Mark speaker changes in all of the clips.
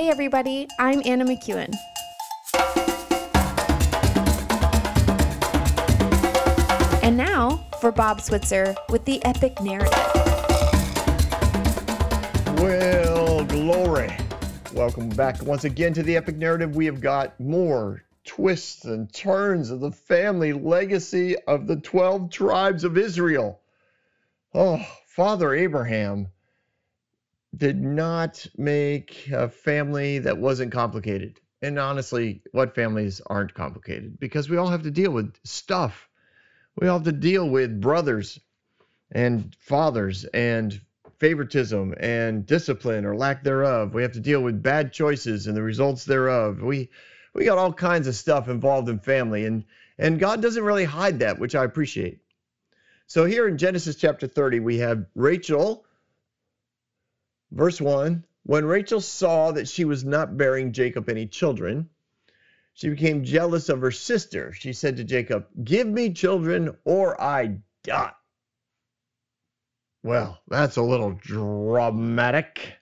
Speaker 1: Hey, everybody, I'm Anna McEwen. And now for Bob Switzer with the epic narrative.
Speaker 2: Well, glory. Welcome back once again to the epic narrative. We have got more twists and turns of the family legacy of the 12 tribes of Israel. Oh, Father Abraham did not make a family that wasn't complicated. And honestly, what families aren't complicated? Because we all have to deal with stuff. We all have to deal with brothers and fathers and favoritism and discipline or lack thereof. We have to deal with bad choices and the results thereof. We we got all kinds of stuff involved in family and and God doesn't really hide that, which I appreciate. So here in Genesis chapter 30 we have Rachel verse 1 when Rachel saw that she was not bearing Jacob any children she became jealous of her sister. She said to Jacob, "Give me children or I die." Well, that's a little dramatic.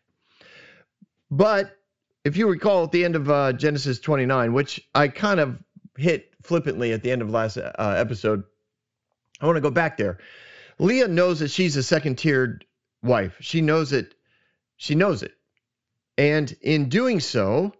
Speaker 2: But if you recall at the end of uh, Genesis 29, which I kind of hit flippantly at the end of last uh, episode, I want to go back there. Leah knows that she's a second tiered wife. She knows it. She knows it. And in doing so,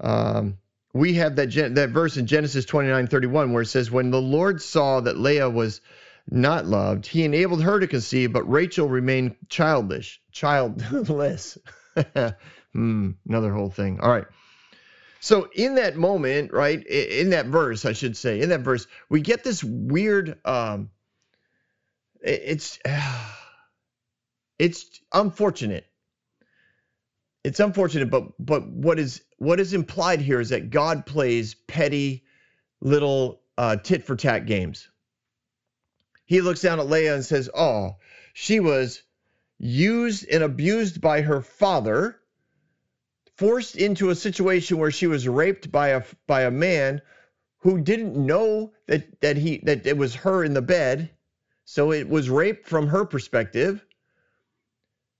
Speaker 2: um, we have that, that verse in Genesis 29 31 where it says, When the Lord saw that Leah was not loved, he enabled her to conceive, but Rachel remained childish, childless. hmm, another whole thing. All right. So in that moment, right, in that verse, I should say, in that verse, we get this weird. Um, it's it's unfortunate. It's unfortunate, but but what is what is implied here is that God plays petty little uh, tit for tat games. He looks down at Leah and says, "Oh, she was used and abused by her father." forced into a situation where she was raped by a by a man who didn't know that that he that it was her in the bed so it was rape from her perspective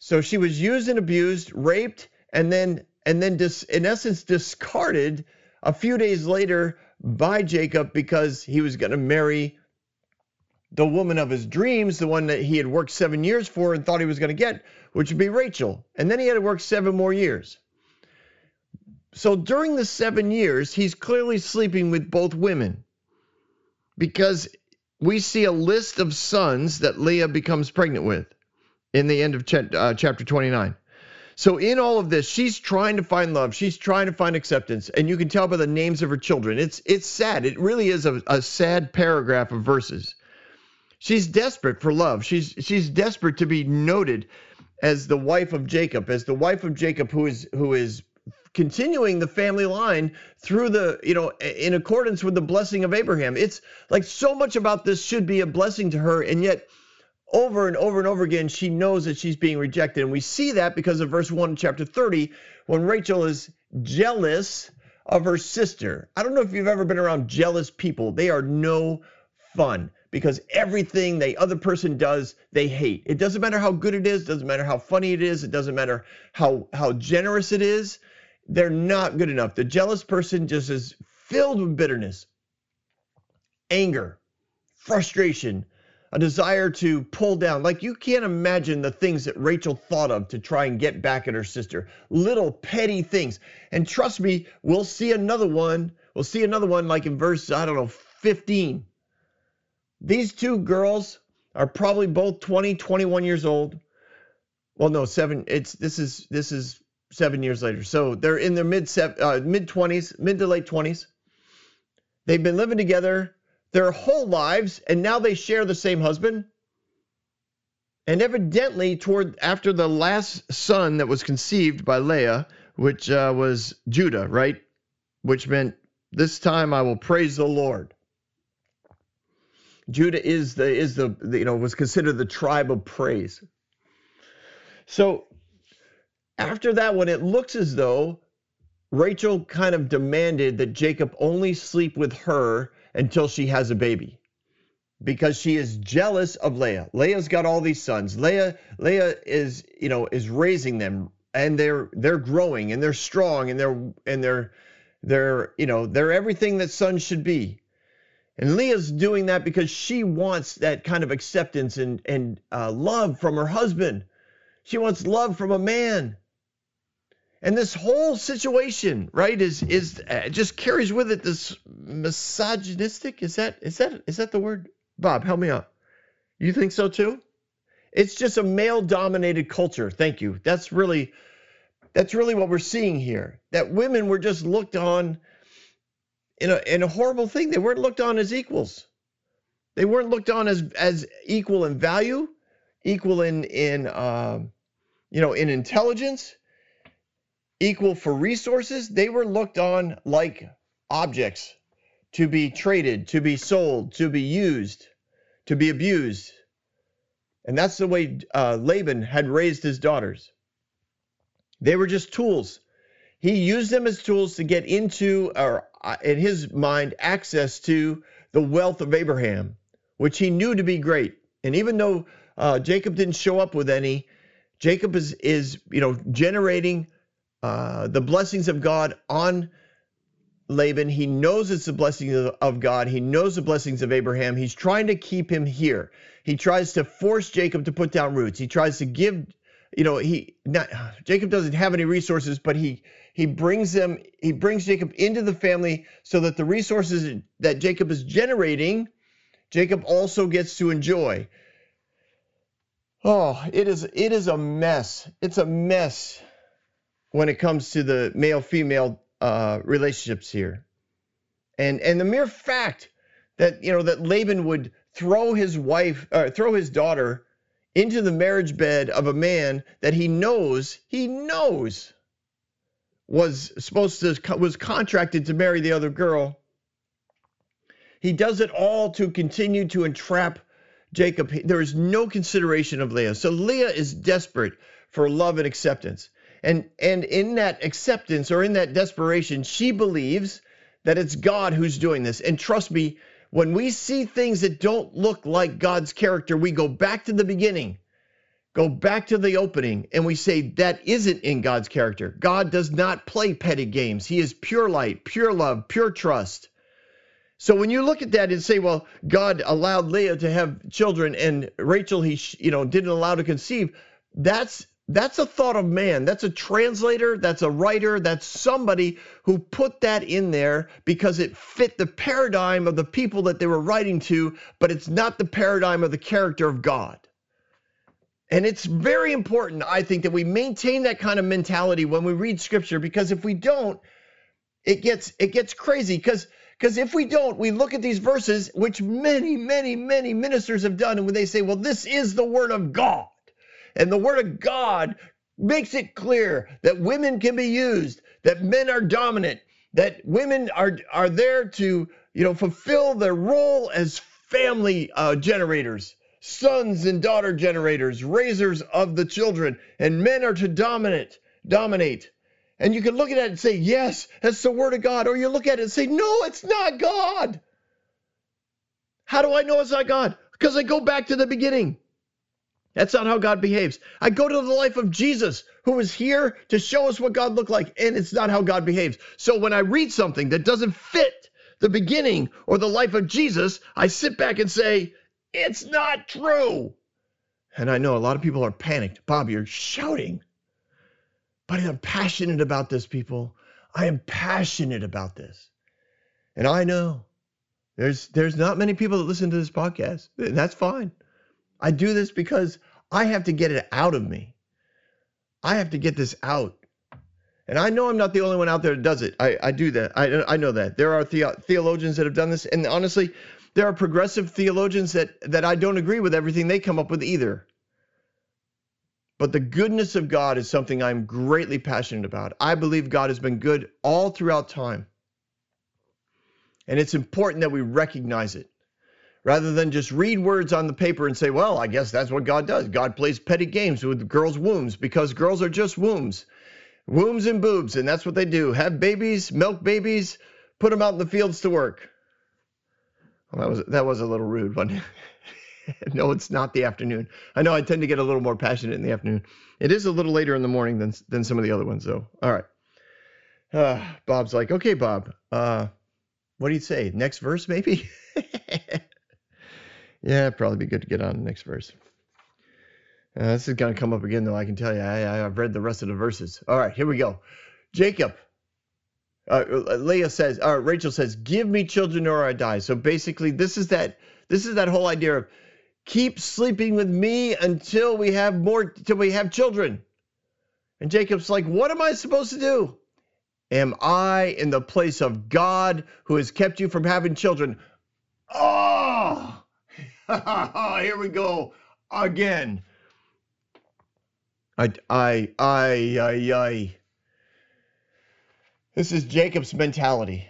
Speaker 2: so she was used and abused raped and then and then dis, in essence discarded a few days later by Jacob because he was going to marry the woman of his dreams, the one that he had worked 7 years for and thought he was going to get, which would be Rachel. And then he had to work 7 more years. So during the seven years, he's clearly sleeping with both women because we see a list of sons that Leah becomes pregnant with in the end of ch- uh, chapter 29. So in all of this, she's trying to find love. She's trying to find acceptance, and you can tell by the names of her children. It's it's sad. It really is a, a sad paragraph of verses. She's desperate for love. She's she's desperate to be noted as the wife of Jacob, as the wife of Jacob who is who is continuing the family line through the you know in accordance with the blessing of Abraham. It's like so much about this should be a blessing to her and yet over and over and over again she knows that she's being rejected and we see that because of verse 1 chapter 30 when Rachel is jealous of her sister. I don't know if you've ever been around jealous people. They are no fun because everything the other person does they hate it doesn't matter how good it is doesn't matter how funny it is it doesn't matter how how generous it is they're not good enough. The jealous person just is filled with bitterness, anger, frustration, a desire to pull down. Like you can't imagine the things that Rachel thought of to try and get back at her sister. Little petty things. And trust me, we'll see another one. We'll see another one like in verse, I don't know, 15. These two girls are probably both 20, 21 years old. Well, no, seven. It's this is this is seven years later. So they're in their mid uh, mid twenties, mid to late twenties. They've been living together their whole lives, and now they share the same husband. And evidently, toward after the last son that was conceived by Leah, which uh, was Judah, right? Which meant this time I will praise the Lord. Judah is the is the, the you know was considered the tribe of praise. So after that one, it looks as though Rachel kind of demanded that Jacob only sleep with her until she has a baby because she is jealous of Leah. Leah's got all these sons. Leah Leah is, you know, is raising them and they're they're growing and they're strong and they're and they're they're you know they're everything that sons should be. And Leah's doing that because she wants that kind of acceptance and and uh, love from her husband. She wants love from a man. And this whole situation, right, is is uh, just carries with it this misogynistic. Is that is that is that the word? Bob, help me out. You think so too? It's just a male-dominated culture. Thank you. That's really that's really what we're seeing here. That women were just looked on in a in a horrible thing. They weren't looked on as equals. They weren't looked on as as equal in value, equal in in uh, you know in intelligence equal for resources, they were looked on like objects to be traded, to be sold, to be used, to be abused. And that's the way uh, Laban had raised his daughters. They were just tools. He used them as tools to get into, or uh, in his mind, access to the wealth of Abraham, which he knew to be great. And even though uh, Jacob didn't show up with any, Jacob is, is you know, generating uh, the blessings of God on Laban. He knows it's the blessings of God. He knows the blessings of Abraham. He's trying to keep him here. He tries to force Jacob to put down roots. He tries to give, you know, he not Jacob doesn't have any resources, but he he brings them. He brings Jacob into the family so that the resources that Jacob is generating, Jacob also gets to enjoy. Oh, it is it is a mess. It's a mess when it comes to the male female uh, relationships here. And and the mere fact that you know that Laban would throw his wife uh, throw his daughter into the marriage bed of a man that he knows he knows was supposed to was contracted to marry the other girl. He does it all to continue to entrap Jacob. There is no consideration of Leah. So Leah is desperate for love and acceptance. And and in that acceptance or in that desperation, she believes that it's God who's doing this. And trust me, when we see things that don't look like God's character, we go back to the beginning, go back to the opening, and we say that isn't in God's character. God does not play petty games. He is pure light, pure love, pure trust. So when you look at that and say, well, God allowed Leah to have children and Rachel he you know didn't allow to conceive, that's that's a thought of man. That's a translator. That's a writer. That's somebody who put that in there because it fit the paradigm of the people that they were writing to, but it's not the paradigm of the character of God. And it's very important, I think, that we maintain that kind of mentality when we read scripture because if we don't, it gets it gets crazy because because if we don't, we look at these verses, which many, many, many ministers have done, and when they say, well, this is the word of God. And the Word of God makes it clear that women can be used, that men are dominant, that women are are there to you know fulfill their role as family uh, generators, sons and daughter generators, raisers of the children, and men are to dominate, dominate. And you can look at it and say, yes, that's the word of God. Or you look at it and say, no, it's not God. How do I know it's not God? Because I go back to the beginning. That's not how God behaves. I go to the life of Jesus, who was here to show us what God looked like, and it's not how God behaves. So when I read something that doesn't fit the beginning or the life of Jesus, I sit back and say, it's not true. And I know a lot of people are panicked. Bob, you're shouting. But I'm passionate about this, people. I am passionate about this. And I know there's there's not many people that listen to this podcast. And that's fine. I do this because I have to get it out of me. I have to get this out. And I know I'm not the only one out there that does it. I, I do that. I, I know that. There are the, theologians that have done this. And honestly, there are progressive theologians that, that I don't agree with everything they come up with either. But the goodness of God is something I'm greatly passionate about. I believe God has been good all throughout time. And it's important that we recognize it rather than just read words on the paper and say, well, I guess that's what God does. God plays petty games with girls' wombs because girls are just wombs, wombs and boobs, and that's what they do. Have babies, milk babies, put them out in the fields to work. Well, that was that was a little rude, wasn't no, it's not the afternoon. I know I tend to get a little more passionate in the afternoon. It is a little later in the morning than than some of the other ones, though. All right. Uh, Bob's like, okay, Bob. Uh, what do you say? Next verse, maybe? yeah, probably be good to get on the next verse. Uh, this is going to come up again, though. I can tell you, I, I've read the rest of the verses. All right, here we go. Jacob. Uh, Leah says, or Rachel says, "Give me children or I die." So basically, this is that. This is that whole idea of keep sleeping with me until we have more, till we have children. And Jacob's like, "What am I supposed to do? Am I in the place of God who has kept you from having children?" Oh, here we go again. I, I, I, I, I. This is Jacob's mentality,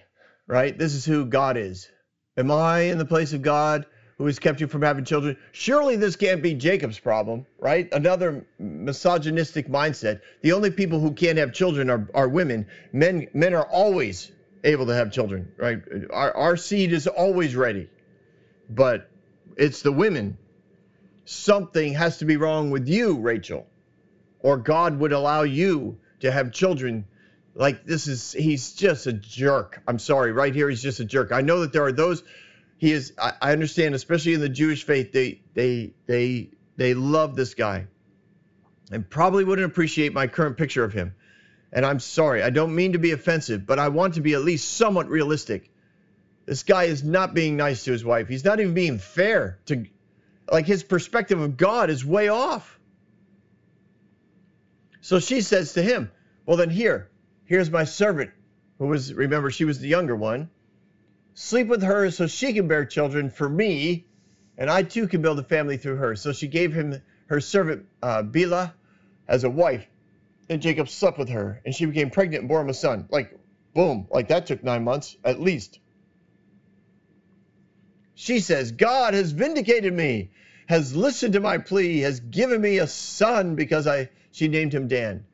Speaker 2: right? This is who God is. Am I in the place of God who has kept you from having children? Surely this can't be Jacob's problem, right? Another misogynistic mindset. The only people who can't have children are, are women. Men, men are always able to have children, right? Our, our seed is always ready, but it's the women. Something has to be wrong with you, Rachel or God would allow you to have children. Like this is he's just a jerk. I'm sorry, right here he's just a jerk. I know that there are those he is I, I understand, especially in the Jewish faith, they they they they love this guy and probably wouldn't appreciate my current picture of him. And I'm sorry, I don't mean to be offensive, but I want to be at least somewhat realistic. This guy is not being nice to his wife. He's not even being fair to like his perspective of God is way off. So she says to him, Well, then here, here's my servant, who was, remember, she was the younger one. Sleep with her so she can bear children for me, and I too can build a family through her. So she gave him her servant uh, Bilhah as a wife. And Jacob slept with her, and she became pregnant and bore him a son. Like, boom, like that took nine months at least. She says, God has vindicated me, has listened to my plea, has given me a son because I she named him Dan.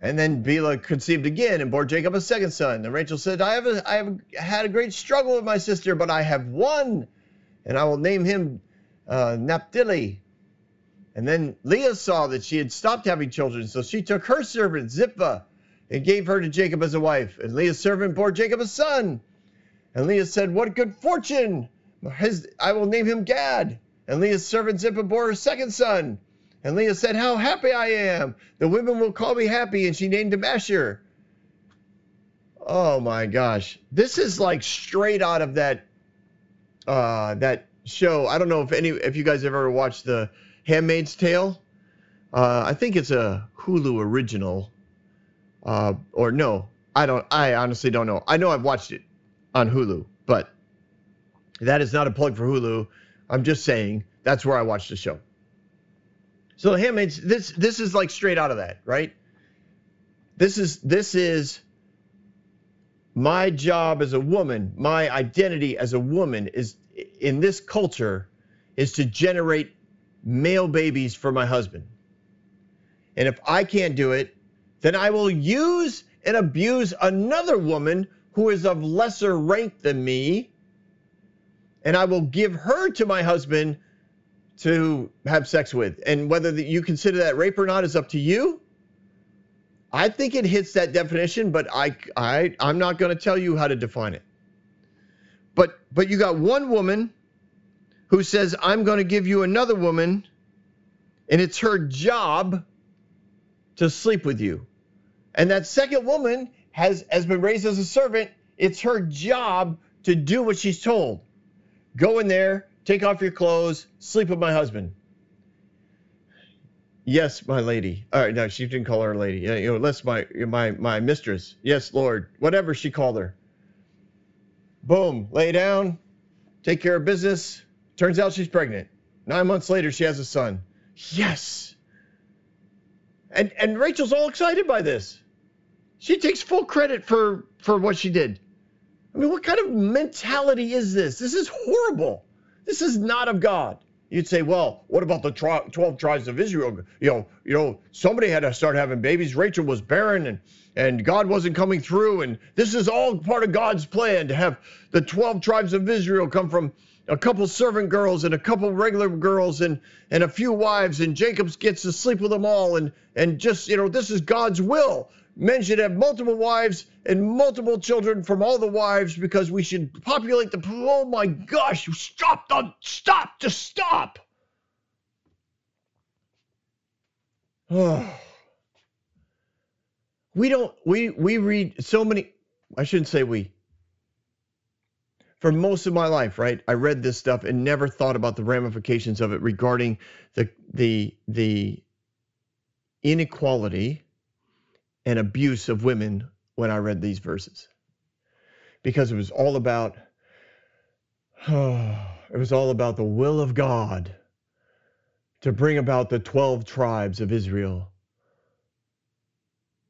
Speaker 2: And then Bilhah conceived again and bore Jacob a second son. And Rachel said, I have, a, I have had a great struggle with my sister, but I have won, and I will name him uh, Naphtali. And then Leah saw that she had stopped having children, so she took her servant Zilpah and gave her to Jacob as a wife. And Leah's servant bore Jacob a son. And Leah said, What good fortune! His, I will name him Gad. And Leah's servant Zilpah bore her second son. And Leah said, How happy I am! The women will call me happy. And she named him Asher. Oh my gosh. This is like straight out of that uh that show. I don't know if any if you guys have ever watched the Handmaid's Tale. Uh, I think it's a Hulu original. Uh, or no, I don't I honestly don't know. I know I've watched it on Hulu, but that is not a plug for Hulu. I'm just saying that's where I watched the show. So the Handmaid's this this is like straight out of that, right? This is this is my job as a woman, my identity as a woman is in this culture is to generate male babies for my husband. And if I can't do it, then I will use and abuse another woman who is of lesser rank than me, and I will give her to my husband to have sex with. And whether the, you consider that rape or not is up to you. I think it hits that definition, but I, I, I'm not going to tell you how to define it. But, but you got one woman who says, I'm going to give you another woman, and it's her job to sleep with you. And that second woman has, has been raised as a servant. It's her job to do what she's told. Go in there, Take off your clothes, sleep with my husband. Yes, my lady. All right, no, she didn't call her a lady. You know, that's my my my mistress. Yes, Lord. Whatever she called her. Boom, lay down, take care of business. Turns out she's pregnant. Nine months later, she has a son. Yes. And and Rachel's all excited by this. She takes full credit for for what she did. I mean, what kind of mentality is this? This is horrible. This is not of God. You'd say, well, what about the 12 tribes of Israel? You know, you know, somebody had to start having babies. Rachel was barren and and God wasn't coming through and this is all part of God's plan to have the 12 tribes of Israel come from a couple servant girls and a couple regular girls and and a few wives and Jacob gets to sleep with them all and and just you know this is God's will. Men should have multiple wives and multiple children from all the wives because we should populate the oh my gosh, you stop the stop just stop. Oh. We don't we we read so many I shouldn't say we for most of my life, right? I read this stuff and never thought about the ramifications of it regarding the the the inequality and abuse of women when I read these verses. Because it was all about oh, it was all about the will of God to bring about the 12 tribes of Israel.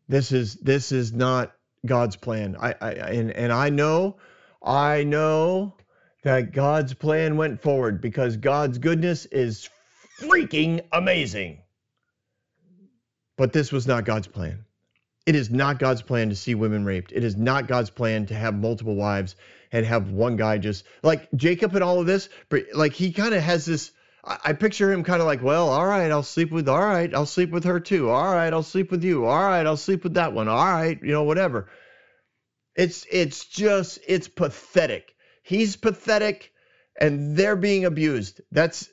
Speaker 2: This is this is not God's plan. I, I and and I know I know that God's plan went forward because God's goodness is freaking amazing. But this was not God's plan. It is not God's plan to see women raped. It is not God's plan to have multiple wives and have one guy just like Jacob and all of this. But like he kind of has this. I, I picture him kind of like, well, all right, I'll sleep with. All right, I'll sleep with her too. All right, I'll sleep with you. All right, I'll sleep with that one. All right, you know, whatever. It's it's just it's pathetic. He's pathetic and they're being abused. That's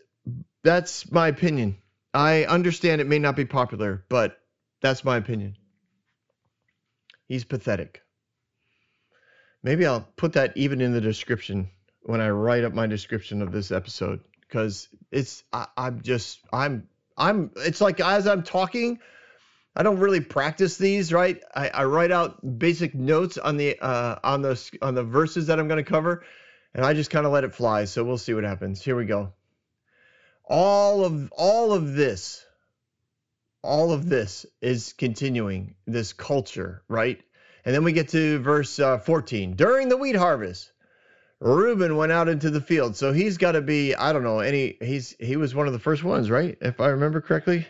Speaker 2: that's my opinion. I understand it may not be popular, but that's my opinion. He's pathetic. Maybe I'll put that even in the description when I write up my description of this episode because it's I, I'm just I'm I'm it's like as I'm talking, I don't really practice these, right? I, I write out basic notes on the uh, on the on the verses that I'm going to cover, and I just kind of let it fly. So we'll see what happens. Here we go. All of all of this, all of this is continuing this culture, right? And then we get to verse uh, 14. During the wheat harvest, Reuben went out into the field. So he's got to be, I don't know, any he's he was one of the first ones, right? If I remember correctly.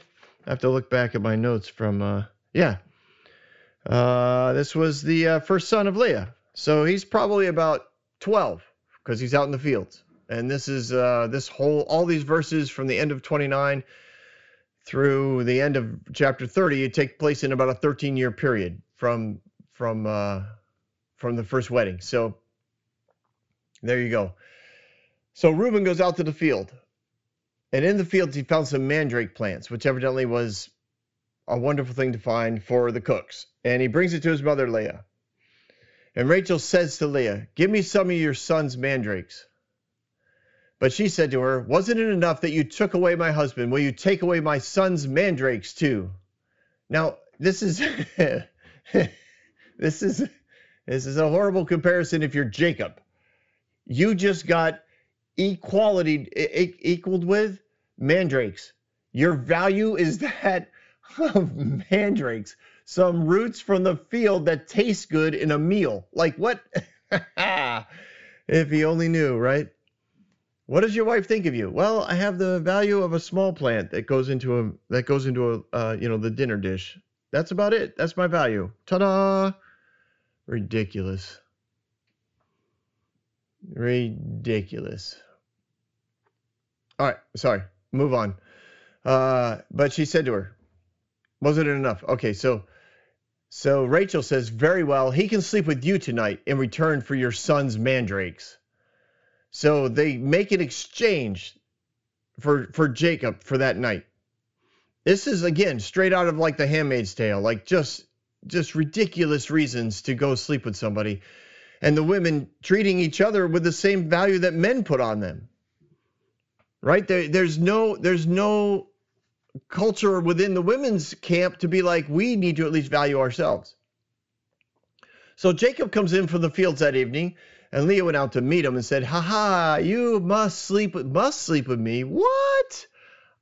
Speaker 2: I have to look back at my notes from, uh, yeah. Uh, this was the uh, first son of Leah. So he's probably about 12 because he's out in the fields. And this is uh, this whole, all these verses from the end of 29 through the end of chapter 30, it takes place in about a 13 year period from, from, uh, from the first wedding. So there you go. So Reuben goes out to the field and in the fields, he found some mandrake plants, which evidently was a wonderful thing to find for the cooks. And he brings it to his mother, Leah. And Rachel says to Leah, Give me some of your son's mandrakes. But she said to her, Wasn't it enough that you took away my husband? Will you take away my son's mandrakes too? Now, this is this is this is a horrible comparison if you're Jacob. You just got equality e- equaled with mandrakes. Your value is that of mandrakes, some roots from the field that taste good in a meal. Like what? if he only knew, right? What does your wife think of you? Well, I have the value of a small plant that goes into a that goes into a uh, you know the dinner dish. That's about it. That's my value. Ta-da! Ridiculous. Ridiculous. All right, sorry move on. Uh, but she said to her, wasn't it enough? Okay, so so Rachel says, very well, he can sleep with you tonight in return for your son's mandrakes. So they make an exchange for for Jacob for that night. This is again straight out of like the Handmaid's Tale, like just just ridiculous reasons to go sleep with somebody, and the women treating each other with the same value that men put on them right? There, there's no there's no culture within the women's camp to be like we need to at least value ourselves. So Jacob comes in from the fields that evening, and Leah went out to meet him and said, "Ha ha! You must sleep must sleep with me. What?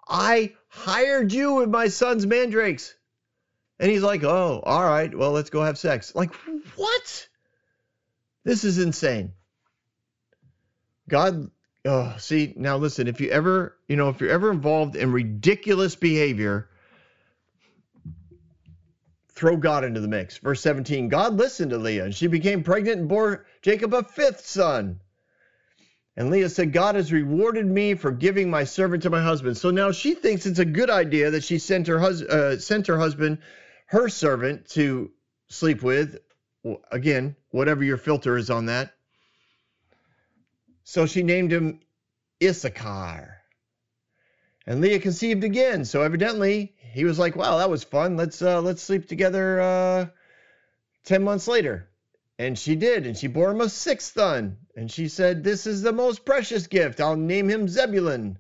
Speaker 2: I hired you with my son's mandrakes." And he's like, "Oh, all right. Well, let's go have sex." Like, what? This is insane. God Oh, see, now listen, if you ever, you know, if you're ever involved in ridiculous behavior, throw God into the mix. Verse 17 God listened to Leah, and she became pregnant and bore Jacob a fifth son. And Leah said, God has rewarded me for giving my servant to my husband. So now she thinks it's a good idea that she sent her, hus- uh, sent her husband, her servant, to sleep with. Again, whatever your filter is on that. So she named him Issachar. And Leah conceived again. So evidently he was like, "Wow, that was fun. Let's uh, let's sleep together." Uh, Ten months later, and she did, and she bore him a sixth son. And she said, "This is the most precious gift. I'll name him Zebulun."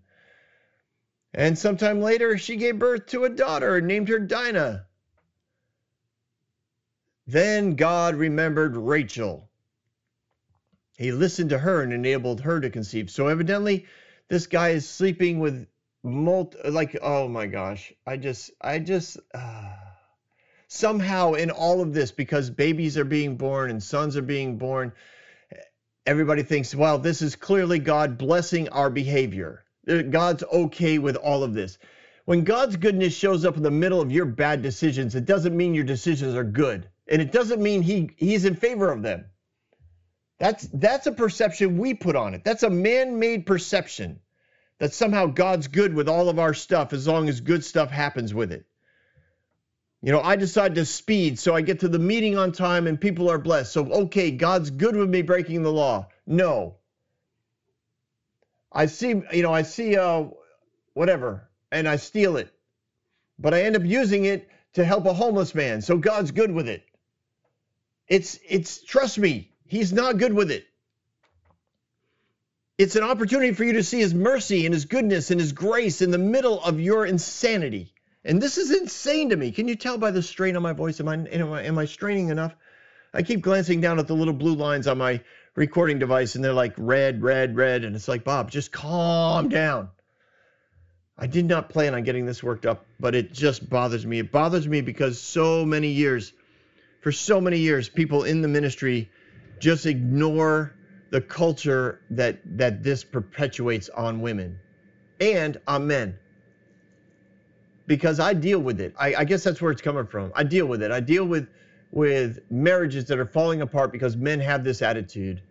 Speaker 2: And sometime later, she gave birth to a daughter and named her Dinah. Then God remembered Rachel he listened to her and enabled her to conceive. So evidently, this guy is sleeping with multi, like, oh my gosh. I just, I just, uh, somehow in all of this, because babies are being born and sons are being born, everybody thinks, well, this is clearly God blessing our behavior. Uh, God's okay with all of this. When God's goodness shows up in the middle of your bad decisions, it doesn't mean your decisions are good. And it doesn't mean he, he's in favor of them. That's that's a perception we put on it. That's a man-made perception that somehow God's good with all of our stuff as long as good stuff happens with it. You know, I decide to speed so I get to the meeting on time and people are blessed. So okay, God's good with me breaking the law. No. I see, you know, I see uh whatever and I steal it. But I end up using it to help a homeless man. So God's good with it. It's it's trust me, He's not good with it. It's an opportunity for you to see his mercy and his goodness and his grace in the middle of your insanity. And this is insane to me. Can you tell by the strain on my voice? Am I, am I, am I straining enough? I keep glancing down at the little blue lines on my recording device and they're like red, red, red. And it's like, Bob, just calm down. I did not plan on getting this worked up, but it just bothers me. It bothers me because so many years, for so many years, people in the ministry just ignore the culture that that this perpetuates on women and on men. Because i deal with it. I, I, guess that's where it's coming from. I deal with it. I deal with with marriages that are falling apart because men have this attitude.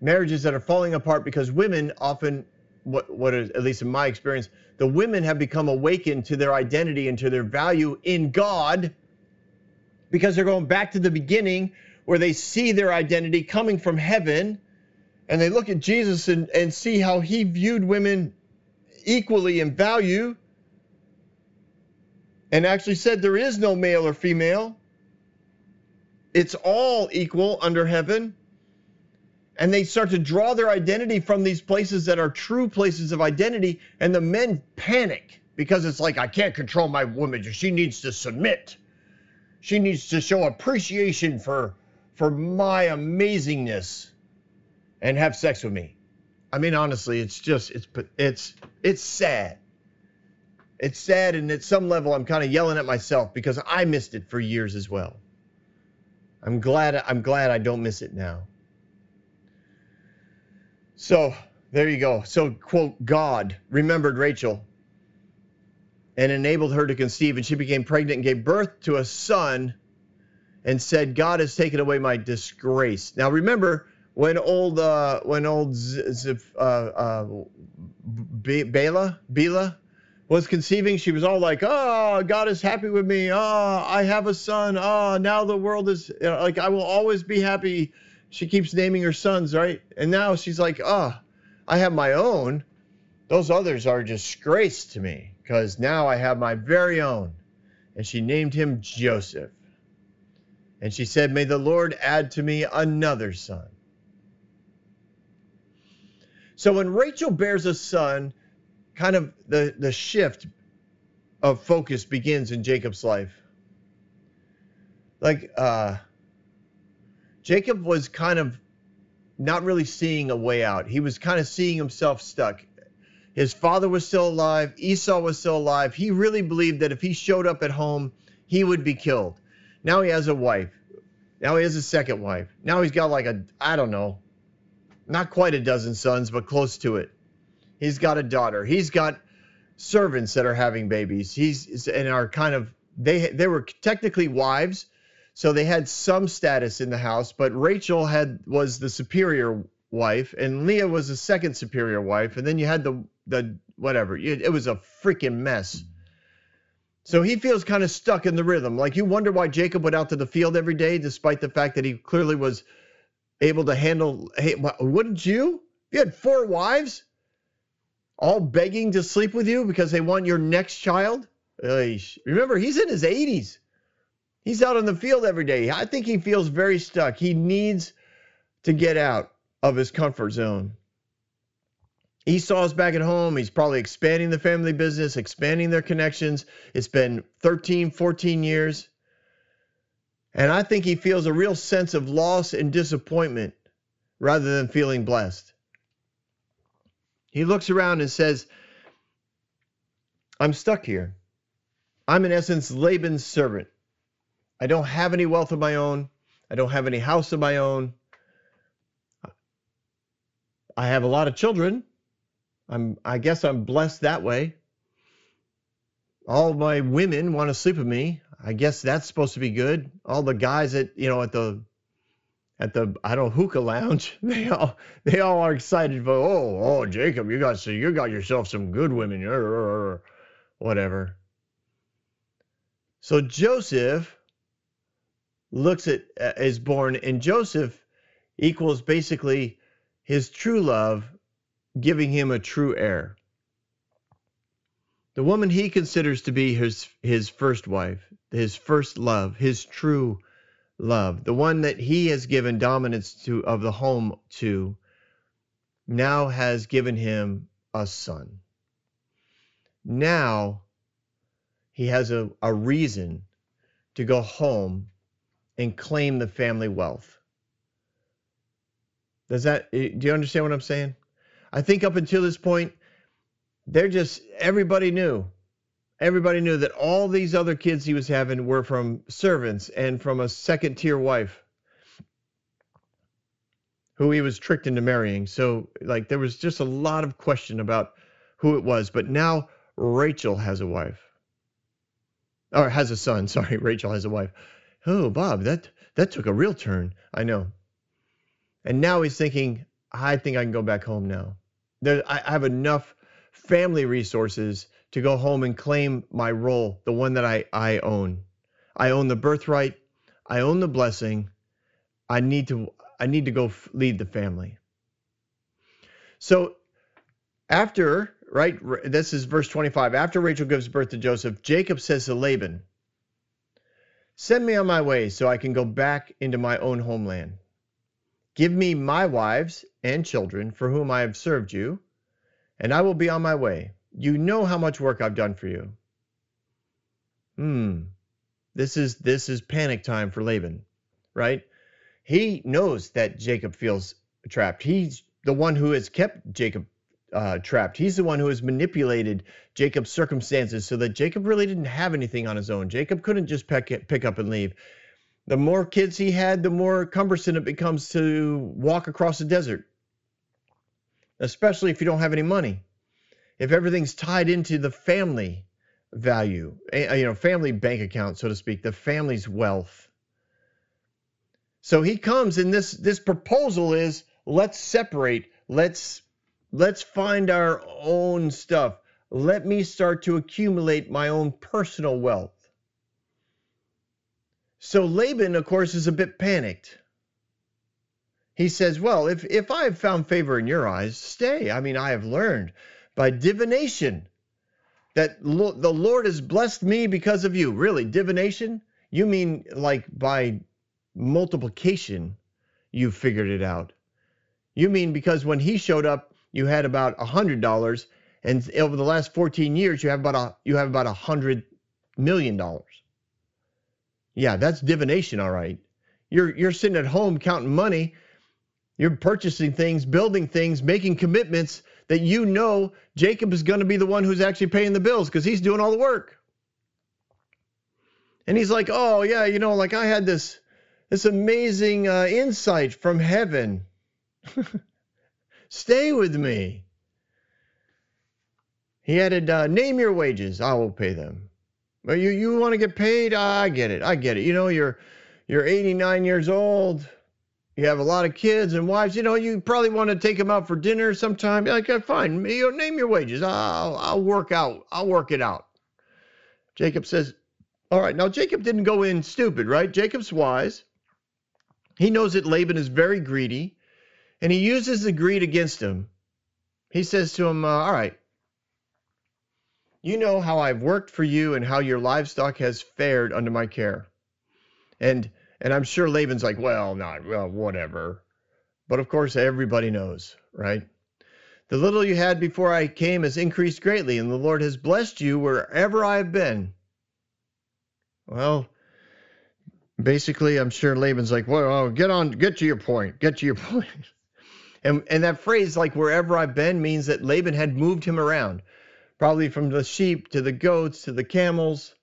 Speaker 2: Marriages that are falling apart because women often what what is at least in my experience the women have become awakened to their identity and to their value in god because they're going back to the beginning where they see their identity coming from heaven and they look at Jesus and, and see how he viewed women equally in value and actually said there is no male or female. It's all equal under heaven. And they start to draw their identity from these places that are true places of identity. And the men panic because it's like, I can't control my woman. She needs to submit. She needs to show appreciation for for my amazingness and have sex with me. I mean, honestly, it's just it's it's it's sad. It's sad, and at some level, I'm kind of yelling at myself because I missed it for years as well. I'm glad I'm glad I don't miss it now. So there you go. So quote God remembered Rachel and enabled her to conceive, and she became pregnant and gave birth to a son and said, God has taken away my disgrace. Now remember, when old uh, when old Z- Z- uh, uh, B- Bela Bela was conceiving, she was all like, "Oh, God is happy with me. Oh, I have a son. Oh, now the world is you know, like I will always be happy." She keeps naming her sons, right? And now she's like, "Oh, I have my own. Those others are disgrace to me because now I have my very own." And she named him Joseph. And she said, May the Lord add to me another son. So when Rachel bears a son, kind of the, the shift of focus begins in Jacob's life. Like uh, Jacob was kind of not really seeing a way out. He was kind of seeing himself stuck. His father was still alive, Esau was still alive. He really believed that if he showed up at home, he would be killed. Now he has a wife. Now he has a second wife. Now he's got like a, I don't know, not quite a dozen sons, but close to it. He's got a daughter. He's got servants that are having babies. He's and are kind of they they were technically wives, so they had some status in the house. But Rachel had was the superior wife, and Leah was the second superior wife, and then you had the the whatever. It, was a freaking mess. So he feels kind of stuck in the rhythm. Like you wonder why Jacob went out to the field every day, despite the fact that he clearly was able to handle. Hey, wouldn't you? You had four wives, all begging to sleep with you because they want your next child. Remember, he's in his 80s. He's out on the field every day. I think he feels very stuck. He needs to get out of his comfort zone. Esau's back at home. He's probably expanding the family business, expanding their connections. It's been 13, 14 years. And I think he feels a real sense of loss and disappointment rather than feeling blessed. He looks around and says, I'm stuck here. I'm, in essence, Laban's servant. I don't have any wealth of my own. I don't have any house of my own. I have a lot of children, I'm I guess I'm blessed that way. All my women want to sleep with me. I guess that's supposed to be good. All the guys at you know at the at the I don't know, hookah lounge, they all they all are excited for oh oh Jacob, you got so you got yourself some good women, whatever. So Joseph looks at uh, is born, and Joseph equals basically his true love giving him a true heir. The woman he considers to be his, his first wife, his first love, his true love, the one that he has given dominance to of the home to, now has given him a son. Now he has a, a reason to go home and claim the family wealth. Does that eh, do you understand what I'm saying? I think up until this point, they're just everybody knew. Everybody knew that all these other kids he was having were from servants and from a second tier wife who he was tricked into marrying. So, like, there was just a lot of question about who it was. But now Rachel has a wife, or has a son. Sorry, Rachel has a wife. Oh, Bob, that that took a real turn. I know. And now he's thinking, I think I can go back home now there, I have enough family resources to go home and claim my role, the one that I, I own. I own the birthright. I own the blessing. I need to I need to go lead the family. So after right this is verse 25 after Rachel gives birth to Joseph Jacob says to Laban send me on my way so I can go back into my own homeland Give me my wives and children for whom I have served you, and I will be on my way. You know how much work I've done for you. Hmm. This is this is panic time for Laban, right? He knows that Jacob feels trapped. He's the one who has kept Jacob uh, trapped. He's the one who has manipulated Jacob's circumstances so that Jacob really didn't have anything on his own. Jacob couldn't just pick, pick up and leave. The more kids he had, the more cumbersome it becomes to walk across the desert, especially if you don't have any money. If everything's tied into the family value, eh, uh, you know, family bank account, so to speak, the family's wealth. So he comes and this this proposal is let's separate, let's let's find our own stuff. Let me start to accumulate my own personal wealth. So Laban, of course, is a bit panicked. He says, Well, if, if I have found favor in your eyes, stay. I mean, I have learned by divination that lo- the Lord has blessed me because of you. Really, divination? You mean like by multiplication, you figured it out. You mean because when he showed up, you had about a hundred dollars, and over the last 14 years, you have about a you have about a hundred million dollars. Yeah, that's divination, all right. You're you're sitting at home counting money. You're purchasing things, building things, making commitments that you know Jacob is going to be the one who's actually paying the bills because he's doing all the work. And he's like, "Oh yeah, you know, like I had this this amazing uh, insight from heaven. Stay with me." He added, uh, "Name your wages. I will pay them." You you want to get paid? I get it. I get it. You know, you're you're 89 years old. You have a lot of kids and wives. You know, you probably want to take them out for dinner sometime. Like, "Okay, fine, you know, name your wages. I'll, I'll work out. I'll work it out. Jacob says, all right. Now, Jacob didn't go in stupid, right? Jacob's wise. He knows that Laban is very greedy, and he uses the greed against him. He says to him, uh, all right, you know how I've worked for you and how your livestock has fared under my care. And and I'm sure Laban's like, well, not well, whatever. But of course, everybody knows, right? The little you had before I came has increased greatly, and the Lord has blessed you wherever I have been. Well, basically, I'm sure Laban's like, well, oh, get on, get to your point, get to your point. And, and that phrase, like wherever I've been, means that Laban had moved him around, probably from the sheep to the goats to the camels.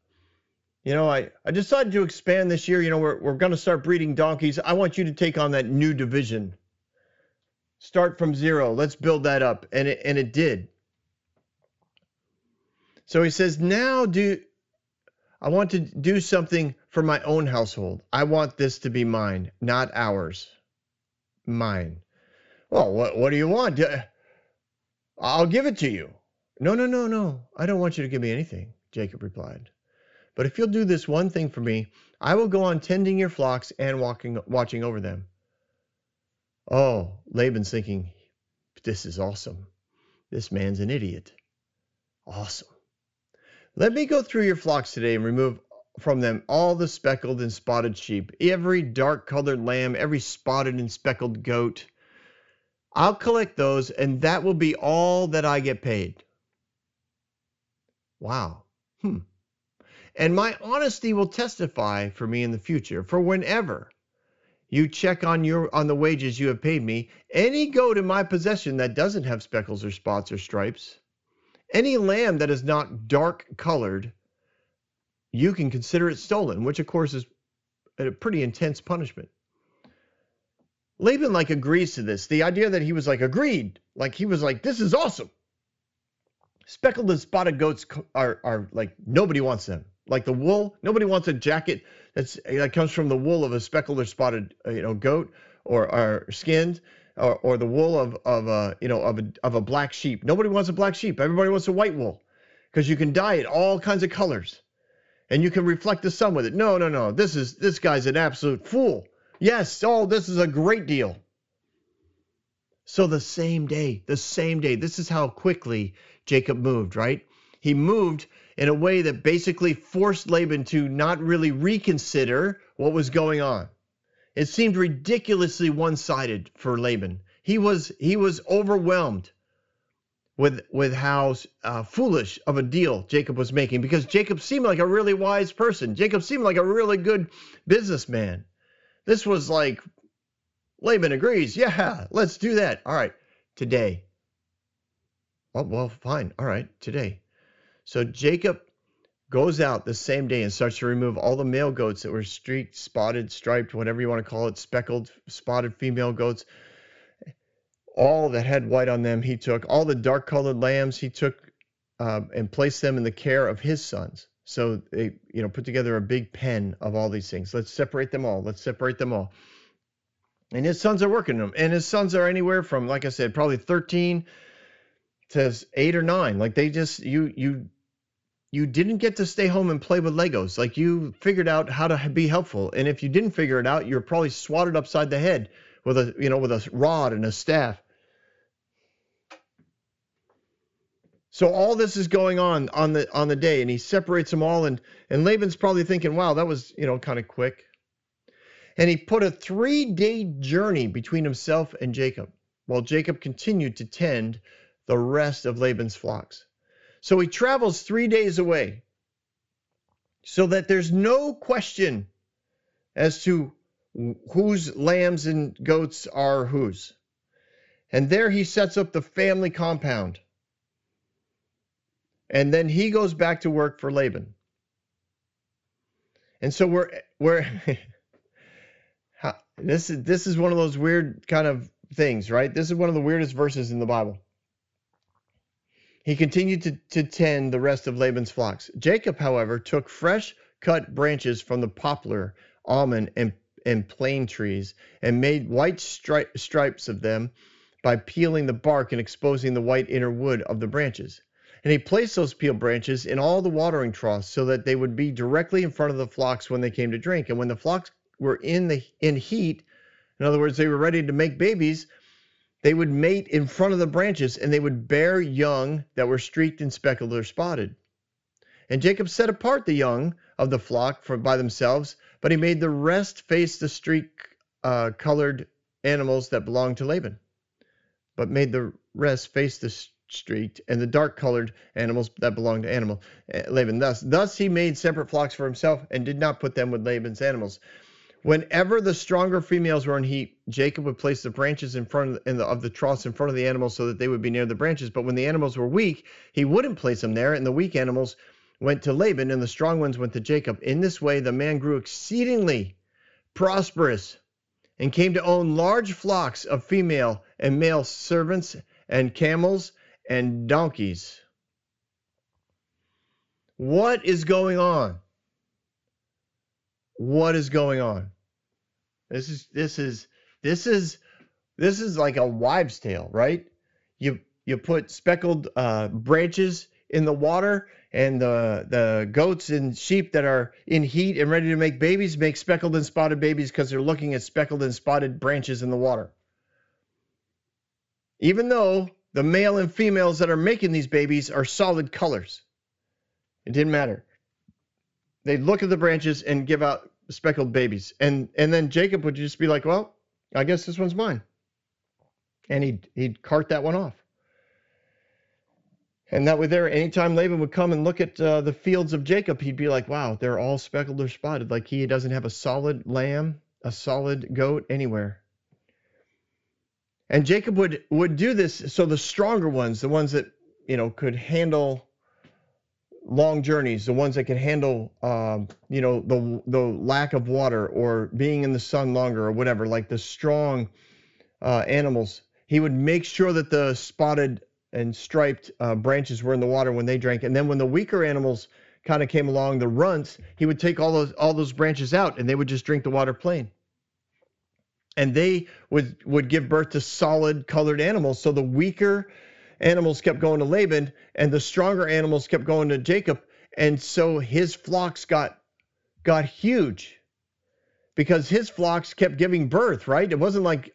Speaker 2: You know, I, I decided to expand this year. You know, we're, we're going to start breeding donkeys. I want you to take on that new division. Start from zero. Let's build that up. And it, and it did. So he says, now do I want to do something for my own household. I want this to be mine, not ours. Mine. Well, what, what do you want? I'll give it to you. No, no, no, no. I don't want you to give me anything, Jacob replied. But if you'll do this one thing for me, I will go on tending your flocks and walking, watching over them. Oh, Laban's thinking, this is awesome. This man's an idiot. Awesome. Let me go through your flocks today and remove from them all the speckled and spotted sheep, every dark colored lamb, every spotted and speckled goat. I'll collect those, and that will be all that I get paid. Wow. Hmm. And my honesty will testify for me in the future, for whenever you check on your on the wages you have paid me, any goat in my possession that doesn't have speckles or spots or stripes, any lamb that is not dark colored, you can consider it stolen, which of course is a pretty intense punishment. Laban like agrees to this. The idea that he was like agreed, like he was like, this is awesome. Speckled and spotted goats are are like nobody wants them. Like the wool, nobody wants a jacket that's that comes from the wool of a speckled or spotted uh, you know goat or or skinned or, or the wool of of a you know of a of a black sheep. Nobody wants a black sheep. Everybody wants a white wool because you can dye it all kinds of colors, and you can reflect the sun with it. No, no, no. This is this guy's an absolute fool. Yes, oh, this is a great deal. So the same day, the same day. This is how quickly Jacob moved. Right? He moved in a way that basically forced Laban to not really reconsider what was going on. It seemed ridiculously one-sided for Laban. He was he was overwhelmed with with how uh, foolish of a deal Jacob was making because Jacob seemed like a really wise person. Jacob seemed like a really good businessman. This was like Laban agrees. Yeah, let's do that. All right, today. Oh, well, fine. All right, today. So Jacob goes out the same day and starts to remove all the male goats that were streaked, spotted, striped, whatever you want to call it, speckled, spotted female goats. All that had white on them, he took. All the dark colored lambs, he took um, and placed them in the care of his sons. So they, you know, put together a big pen of all these things. Let's separate them all. Let's separate them all. And his sons are working them. And his sons are anywhere from, like I said, probably 13 to eight or nine. Like they just you you you didn't get to stay home and play with Legos. Like you figured out how to be helpful, and if you didn't figure it out, you're probably swatted upside the head with a you know with a rod and a staff. So all this is going on on the on the day, and he separates them all, and and Laban's probably thinking, "Wow, that was you know kind of quick." And he put a three-day journey between himself and Jacob, while Jacob continued to tend the rest of Laban's flocks. So he travels three days away so that there's no question as to whose lambs and goats are whose. And there he sets up the family compound. And then he goes back to work for Laban. And so we're we're this is this is one of those weird kind of things, right? This is one of the weirdest verses in the Bible. He continued to, to tend the rest of Laban's flocks. Jacob, however, took fresh cut branches from the poplar, almond, and, and plane trees, and made white stri- stripes of them by peeling the bark and exposing the white inner wood of the branches. And he placed those peeled branches in all the watering troughs so that they would be directly in front of the flocks when they came to drink. And when the flocks were in the in heat, in other words, they were ready to make babies, they would mate in front of the branches and they would bear young that were streaked and speckled or spotted. And Jacob set apart the young of the flock by themselves, but he made the rest face the streak uh, colored animals that belonged to Laban, but made the rest face the streaked and the dark colored animals that belonged to animal uh, Laban. Thus, thus he made separate flocks for himself and did not put them with Laban's animals. Whenever the stronger females were in heat, Jacob would place the branches in front of the, of the troughs in front of the animals so that they would be near the branches. But when the animals were weak, he wouldn't place them there, and the weak animals went to Laban, and the strong ones went to Jacob. In this way, the man grew exceedingly prosperous and came to own large flocks of female and male servants and camels and donkeys. What is going on? What is going on? This is this is this is this is like a wives' tale, right? You you put speckled uh, branches in the water, and the the goats and sheep that are in heat and ready to make babies make speckled and spotted babies because they're looking at speckled and spotted branches in the water. Even though the male and females that are making these babies are solid colors, it didn't matter. They'd look at the branches and give out speckled babies. And and then Jacob would just be like, "Well, I guess this one's mine," and he'd he'd cart that one off. And that way, there, anytime Laban would come and look at uh, the fields of Jacob, he'd be like, "Wow, they're all speckled or spotted. Like he doesn't have a solid lamb, a solid goat anywhere." And Jacob would would do this so the stronger ones, the ones that you know could handle long journeys, the ones that can handle, um, you know, the the lack of water or being in the sun longer or whatever, like the strong uh, animals. He would make sure that the spotted and striped uh, branches were in the water when they drank, and then when the weaker animals kind of came along, the runts, he would take all those all those branches out, and they would just drink the water plain. And they would would give birth to solid colored animals. So the weaker animals kept going to Laban, and the stronger animals kept going to Jacob. And so his flocks got got huge because his flocks kept giving birth, right? It wasn't like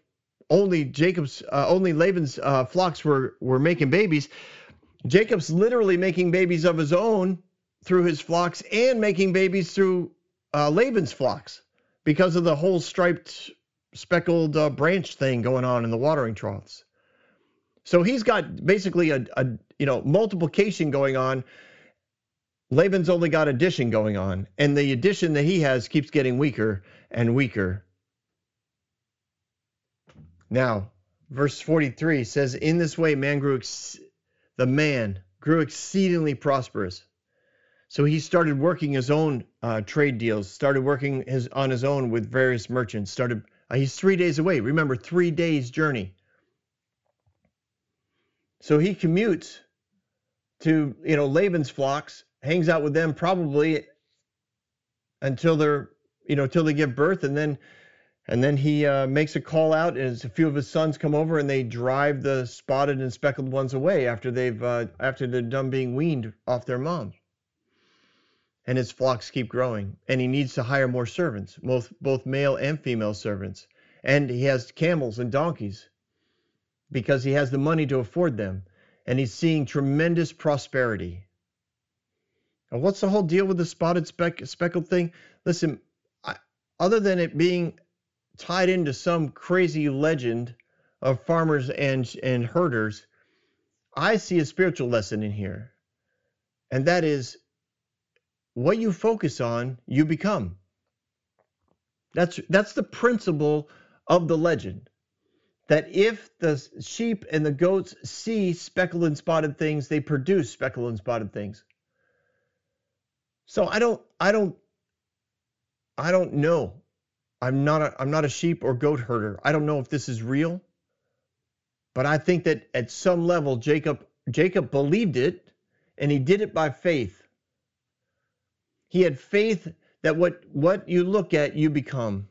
Speaker 2: only Jacob's uh, only Laban's uh, flocks were were making babies. Jacob's literally making babies of his own through his flocks and making babies through uh, Laban's flocks because of the whole striped speckled uh, branch thing going on in the watering troughs. So he's got basically a, a you know multiplication going on. Laban's only got addition going on, and the addition that he has keeps getting weaker and weaker. Now, verse 43 says, "In this way, man grew ex- the man grew exceedingly prosperous." So he started working his own uh, trade deals, started working his on his own with various merchants. Started. Uh, he's three days away. Remember, three days journey. So he commutes to, you know, Laban's flocks, hangs out with them probably until they're, you know, till they give birth, and then and then he uh, makes a call out, and a few of his sons come over, and they drive the spotted and speckled ones away after they've uh, after they're done being weaned off their mom. And his flocks keep growing, and he needs to hire more servants, both both male and female servants, and he has camels and donkeys because he has the money to afford them and he's seeing tremendous prosperity. And what's the whole deal with the spotted speck, speckled thing? Listen, I, other than it being tied into some crazy legend of farmers and, and herders, I see a spiritual lesson in here. And that is what you focus on, you become. That's that's the principle of the legend that if the sheep and the goats see speckled and spotted things, they produce speckled and spotted things. So I don't, I don't, I don't know. I'm not a, I'm not a sheep or goat herder. I don't know if this is real, but I think that at some level Jacob Jacob believed it, and he did it by faith. He had faith that what what you look at, you become.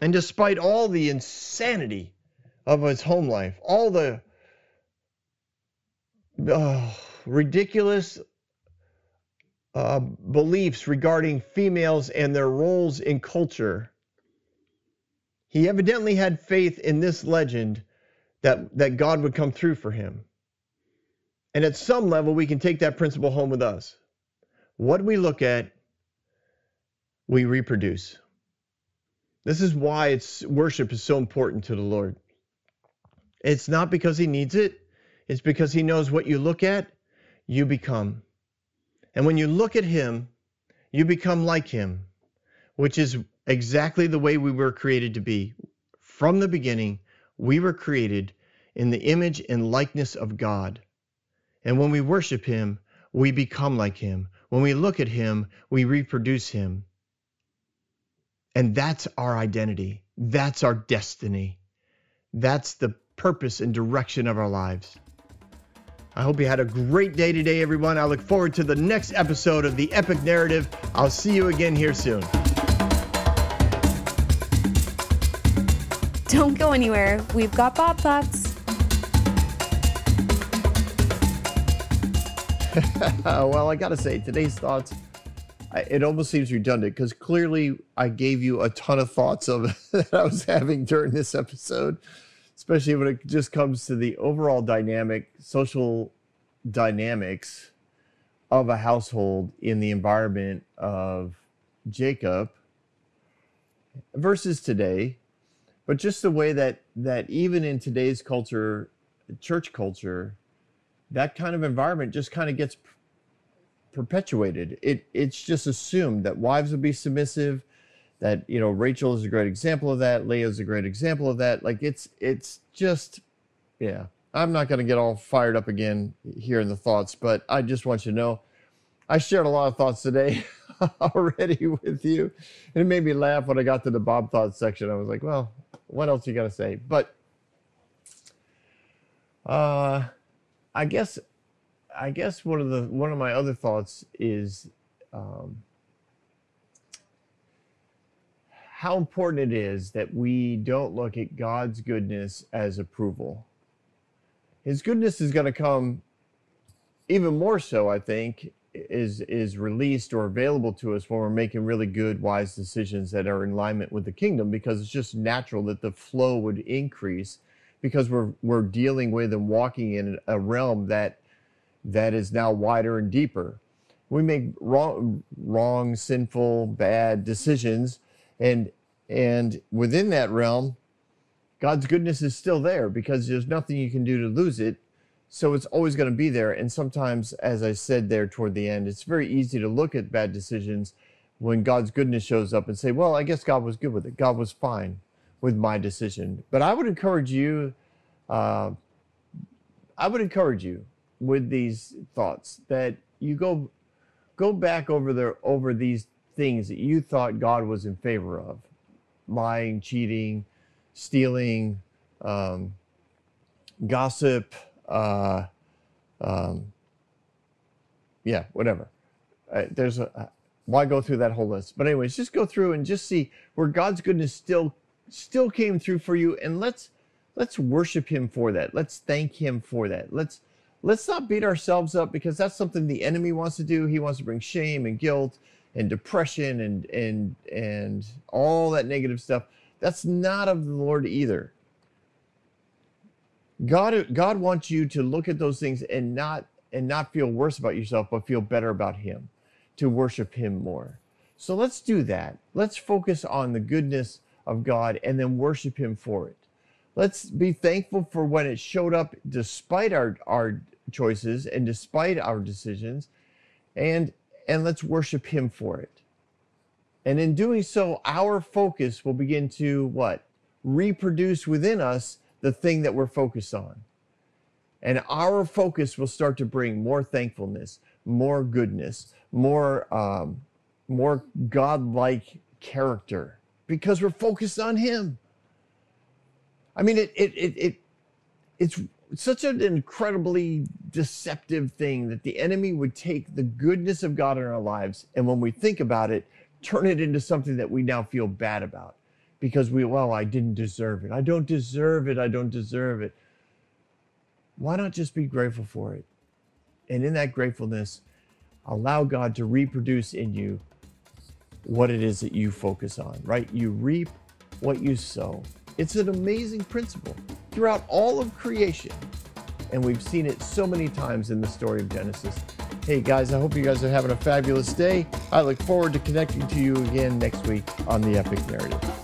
Speaker 2: And despite all the insanity of his home life, all the uh, ridiculous uh, beliefs regarding females and their roles in culture, he evidently had faith in this legend that, that God would come through for him. And at some level, we can take that principle home with us. What we look at, we reproduce. This is why it's worship is so important to the Lord. It's not because he needs it, it's because he knows what you look at, you become. And when you look at him, you become like him, which is exactly the way we were created to be. From the beginning, we were created in the image and likeness of God. And when we worship him, we become like him. When we look at him, we reproduce him. And that's our identity. That's our destiny. That's the purpose and direction of our lives. I hope you had a great day today, everyone. I look forward to the next episode of The Epic Narrative. I'll see you again here soon.
Speaker 1: Don't go anywhere. We've got Bob Thoughts.
Speaker 2: well, I got to say, today's thoughts, it almost seems redundant because clearly I gave you a ton of thoughts of that I was having during this episode especially when it just comes to the overall dynamic, social dynamics of a household in the environment of Jacob versus today, but just the way that that even in today's culture, church culture, that kind of environment just kind of gets perpetuated. It it's just assumed that wives would be submissive, that you know Rachel is a great example of that. Leah is a great example of that. Like it's it's just yeah. I'm not going to get all fired up again here in the thoughts, but I just want you to know I shared a lot of thoughts today already with you. And it made me laugh when I got to the Bob thoughts section. I was like, well, what else you got to say? But uh, I guess I guess one of the one of my other thoughts is um, how important it is that we don't look at God's goodness as approval. His goodness is going to come even more so, I think, is is released or available to us when we're making really good, wise decisions that are in alignment with the kingdom, because it's just natural that the flow would increase because we're we're dealing with and walking in a realm that that is now wider and deeper. We make wrong, wrong, sinful, bad decisions, and and within that realm god's goodness is still there because there's nothing you can do to lose it. So it's always going to be there. And sometimes as i said there toward the end it's very easy to look at bad decisions when god's goodness shows up and say well i guess god was good with it. God was fine with my decision. But i would encourage you uh, i would encourage you with these thoughts that you go go back over the over these things that you thought God was in favor of lying, cheating, stealing, um, gossip, uh, um, yeah, whatever. Uh, there's a, why go through that whole list? But anyways, just go through and just see where God's goodness still still came through for you, and let's let's worship Him for that. Let's thank Him for that. Let's let's not beat ourselves up because that's something the enemy wants to do. He wants to bring shame and guilt and depression and and and all that negative stuff. That's not of the lord either. God god wants you to look at those things and not and not feel worse about yourself but feel better about him to worship him more. So let's do that. Let's focus on the goodness of god and then worship him for it. Let's be thankful for when it showed up despite our our choices and despite our decisions and and let's worship him for it. And in doing so, our focus will begin to what? Reproduce within us the thing that we're focused on. And our focus will start to bring more thankfulness, more goodness, more um, more godlike character because we're focused on Him. I mean, it it it, it it's such an incredibly deceptive thing that the enemy would take the goodness of God in our lives and when we think about it, turn it into something that we now feel bad about. because we, well, I didn't deserve it. I don't deserve it. I don't deserve it. Why not just be grateful for it? And in that gratefulness, allow God to reproduce in you what it is that you focus on, right? You reap what you sow. It's an amazing principle throughout all of creation. And we've seen it so many times in the story of Genesis. Hey guys, I hope you guys are having a fabulous day. I look forward to connecting to you again next week on The Epic Narrative.